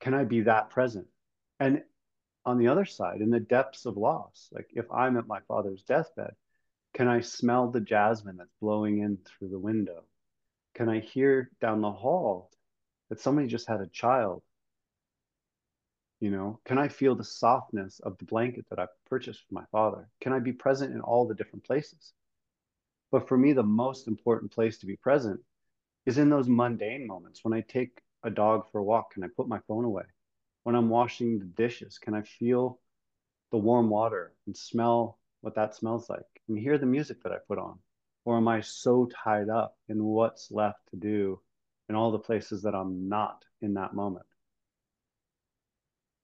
Can I be that present? And on the other side, in the depths of loss, like if I'm at my father's deathbed, can I smell the jasmine that's blowing in through the window? Can I hear down the hall that somebody just had a child? You know, can I feel the softness of the blanket that I purchased for my father? Can I be present in all the different places? But for me, the most important place to be present is in those mundane moments when I take a dog for a walk, can I put my phone away? When I'm washing the dishes, can I feel the warm water and smell what that smells like and hear the music that I put on? Or am I so tied up in what's left to do in all the places that I'm not in that moment?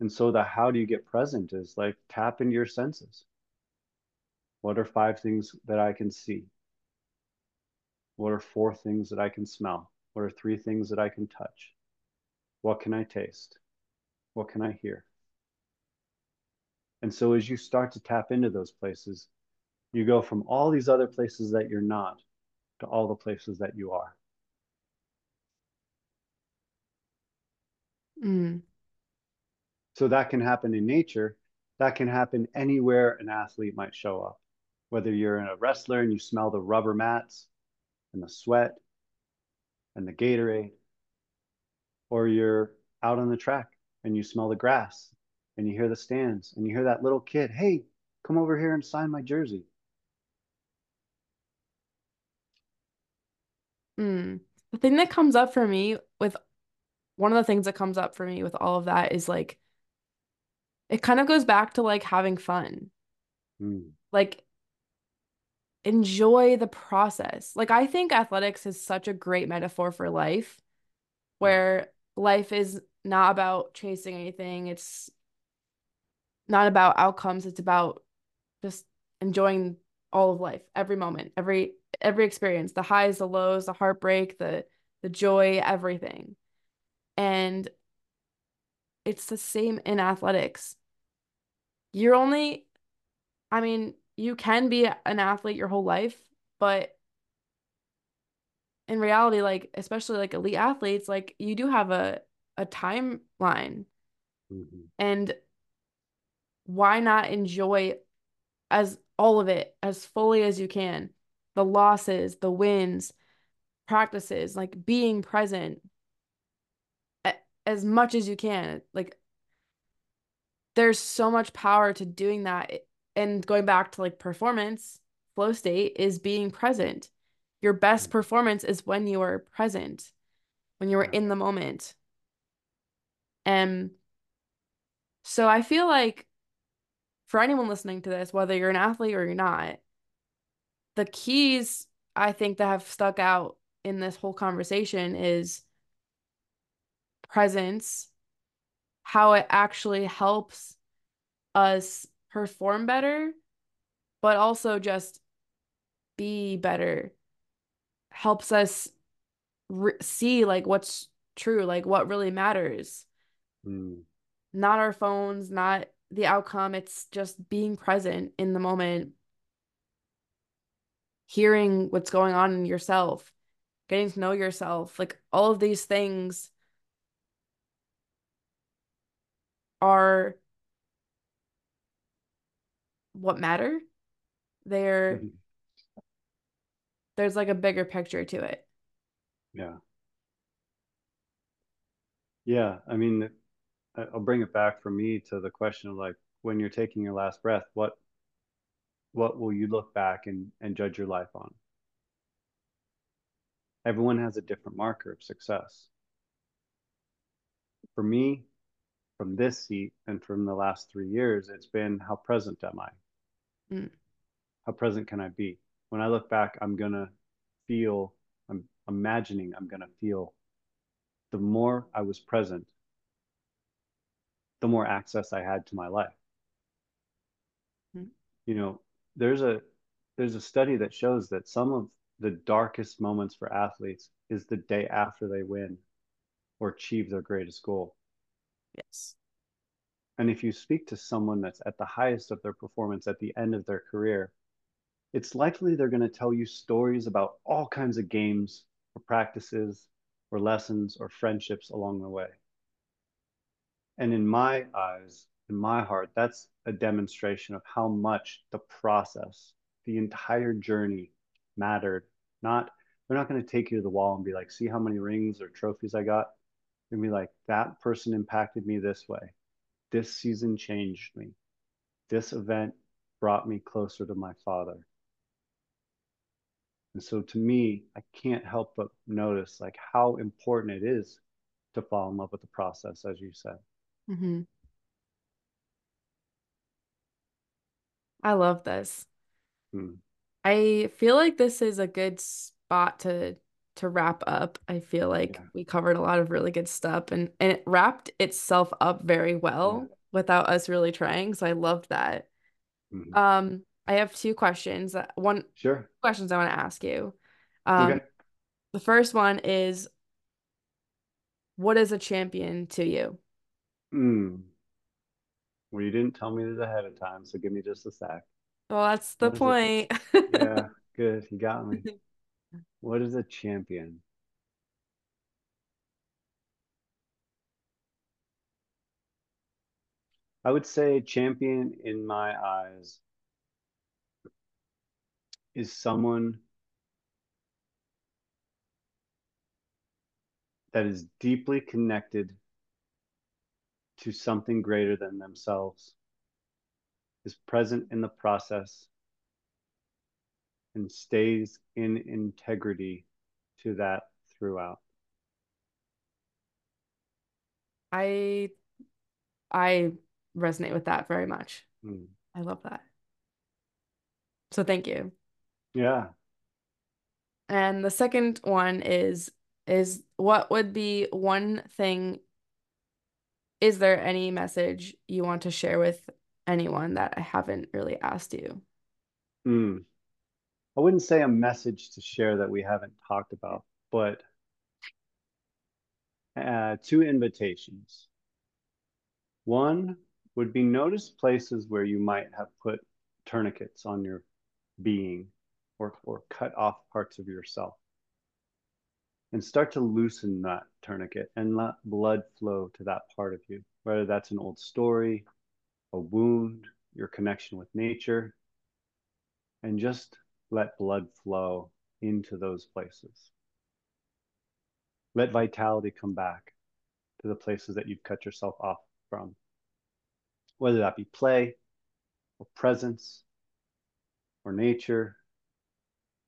And so the how do you get present is like tap into your senses. What are five things that I can see? What are four things that I can smell? What are three things that I can touch? What can I taste? What can I hear? And so as you start to tap into those places, you go from all these other places that you're not to all the places that you are. Mm. So that can happen in nature. That can happen anywhere an athlete might show up. Whether you're in a wrestler and you smell the rubber mats and the sweat and the Gatorade, or you're out on the track and you smell the grass and you hear the stands and you hear that little kid, hey, come over here and sign my jersey. Mm. The thing that comes up for me with one of the things that comes up for me with all of that is like it kind of goes back to like having fun. Mm. Like enjoy the process. Like I think athletics is such a great metaphor for life where life is not about chasing anything. It's not about outcomes. It's about just enjoying all of life, every moment, every every experience, the highs, the lows, the heartbreak, the the joy, everything. And it's the same in athletics. You're only I mean, you can be an athlete your whole life, but in reality, like especially like elite athletes, like you do have a a timeline. Mm-hmm. And why not enjoy as all of it as fully as you can? The losses, the wins, practices, like being present as much as you can. Like there's so much power to doing that. And going back to like performance, flow state is being present. Your best mm-hmm. performance is when you are present, when you are in the moment. And so I feel like for anyone listening to this, whether you're an athlete or you're not, the keys I think that have stuck out in this whole conversation is presence, how it actually helps us perform better, but also just be better, helps us re- see like what's true, like what really matters. Mm. Not our phones, not the outcome. It's just being present in the moment, hearing what's going on in yourself, getting to know yourself. Like all of these things are what matter. They're mm-hmm. there's like a bigger picture to it. Yeah. Yeah, I mean, I'll bring it back for me to the question of like when you're taking your last breath, what what will you look back and, and judge your life on? Everyone has a different marker of success. For me, from this seat and from the last three years, it's been how present am I? Mm. How present can I be? When I look back, I'm gonna feel, I'm imagining I'm gonna feel the more I was present, the more access I had to my life. Mm-hmm. You know, there's a there's a study that shows that some of the darkest moments for athletes is the day after they win or achieve their greatest goal. Yes. And if you speak to someone that's at the highest of their performance at the end of their career, it's likely they're going to tell you stories about all kinds of games or practices or lessons or friendships along the way. And in my eyes, in my heart, that's a demonstration of how much the process, the entire journey mattered. Not, they're not going to take you to the wall and be like, see how many rings or trophies I got. And be like, that person impacted me this way. This season changed me. This event brought me closer to my father. And so to me, I can't help but notice like how important it is to fall in love with the process, as you said. Mm-hmm. I love this. Hmm. I feel like this is a good spot to to wrap up. I feel like Yeah. we covered a lot of really good stuff and and it wrapped itself up very well Yeah. without us really trying. So I loved that. Mhm. Um, I have two questions. One Sure. questions I want to ask you. Um, Okay. the first one is what is a champion to you? Hmm. Well, you didn't tell me this ahead of time, so give me just a sec. Well, that's the What point. Yeah, good. You got me. What is a champion? I would say champion in my eyes is someone that is deeply connected to something greater than themselves, is present in the process, and stays in integrity to that throughout. I I resonate with that very much. Hmm. I love that. So thank you. Yeah. And the second one is is what would be one thing is there any message you want to share with anyone that I haven't really asked you? Hmm. I wouldn't say a message to share that we haven't talked about, but uh, two invitations. One would be notice places where you might have put tourniquets on your being or, or cut off parts of yourself. And start to loosen that tourniquet and let blood flow to that part of you, whether that's an old story, a wound, your connection with nature, and just let blood flow into those places. Let vitality come back to the places that you've cut yourself off from, whether that be play or presence or nature,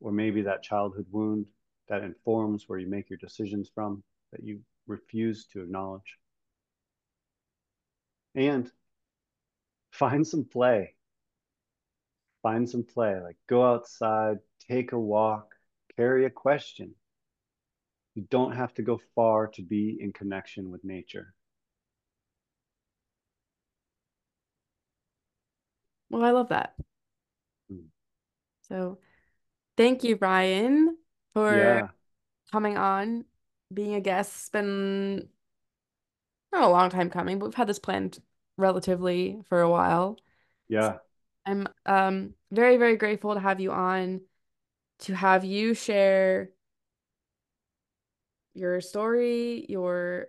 or maybe that childhood wound that informs where you make your decisions from that you refuse to acknowledge. And find some play. Find some play, like go outside, take a walk, carry a question. You don't have to go far to be in connection with nature. Well, I love that. Hmm. So thank you, Ryan, for Yeah, coming on, being a guest. It's been not a long time coming, but we've had this planned relatively for a while. yeah, I'm um very, very grateful to have you on, to have you share your story, your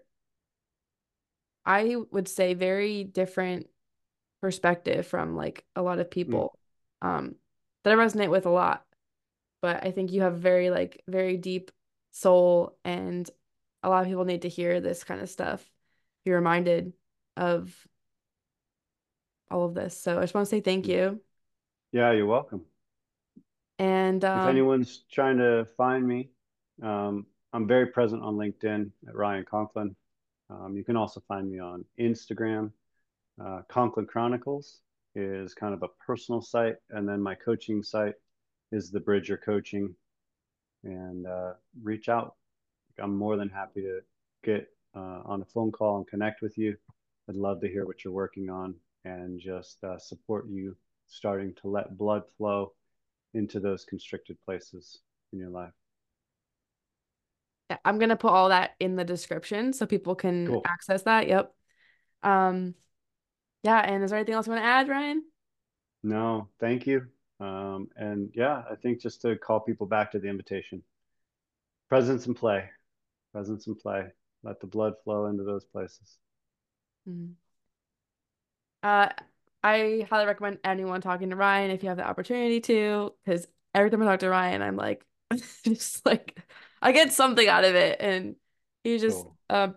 I would say very different perspective from like a lot of mm, people um that I resonate with a lot. But I think you have very like very deep soul and a lot of people need to hear this kind of stuff. Be reminded of all of this. So I just want to say thank you. yeah, you're welcome. And If um anyone's trying to find me, um, I'm very present on LinkedIn at Ryan Conklin. Um, you can also find me on Instagram. Uh, Conklin Chronicles is kind of a personal site, and then my coaching site is the Bridger Coaching. And uh, reach out. I'm more than happy to get uh, on a phone call and connect with you. I'd love to hear what you're working on and just uh, support you starting to let blood flow into those constricted places in your life. I'm gonna put all that in the description so people can Cool. access that. Yep. Um, yeah, and is there anything else you want to add, Ryan? No, thank you. Um, and yeah, I think just to call people back to the invitation. Presence and play. Presence and play. Let the blood flow into those places. Mhm. Uh, I highly recommend anyone talking to Ryan if you have the opportunity to, because every time I talk to Ryan, I'm like, just like, I get something out of it, and he's just Cool. a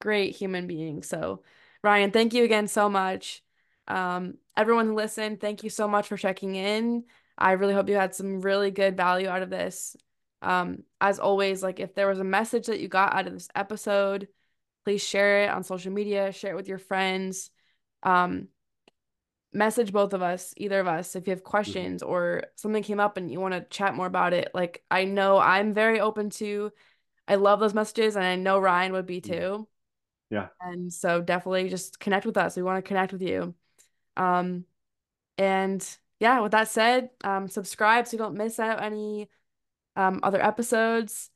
great human being. So, Ryan, thank you again so much. Um, everyone who listened, thank you so much for checking in. I really hope you had some really good value out of this. Um, as always, like if there was a message that you got out of this episode, please share it on social media, share it with your friends. Um, message both of us, either of us, if you have Mhm. questions or something came up and you want to chat more about it. Like I know I'm very open to, I love those messages and I know Ryan would be Mhm. too. Yeah. And so definitely just connect with us. We want to connect with you. Um, and yeah, with that said, um, subscribe so you don't miss out any um, other episodes.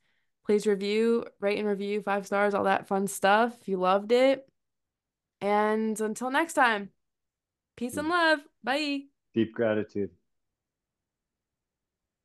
Please review, rate and review, five stars, all that fun stuff if you loved it. And until next time, peace and Mm. love. Bye. Deep gratitude.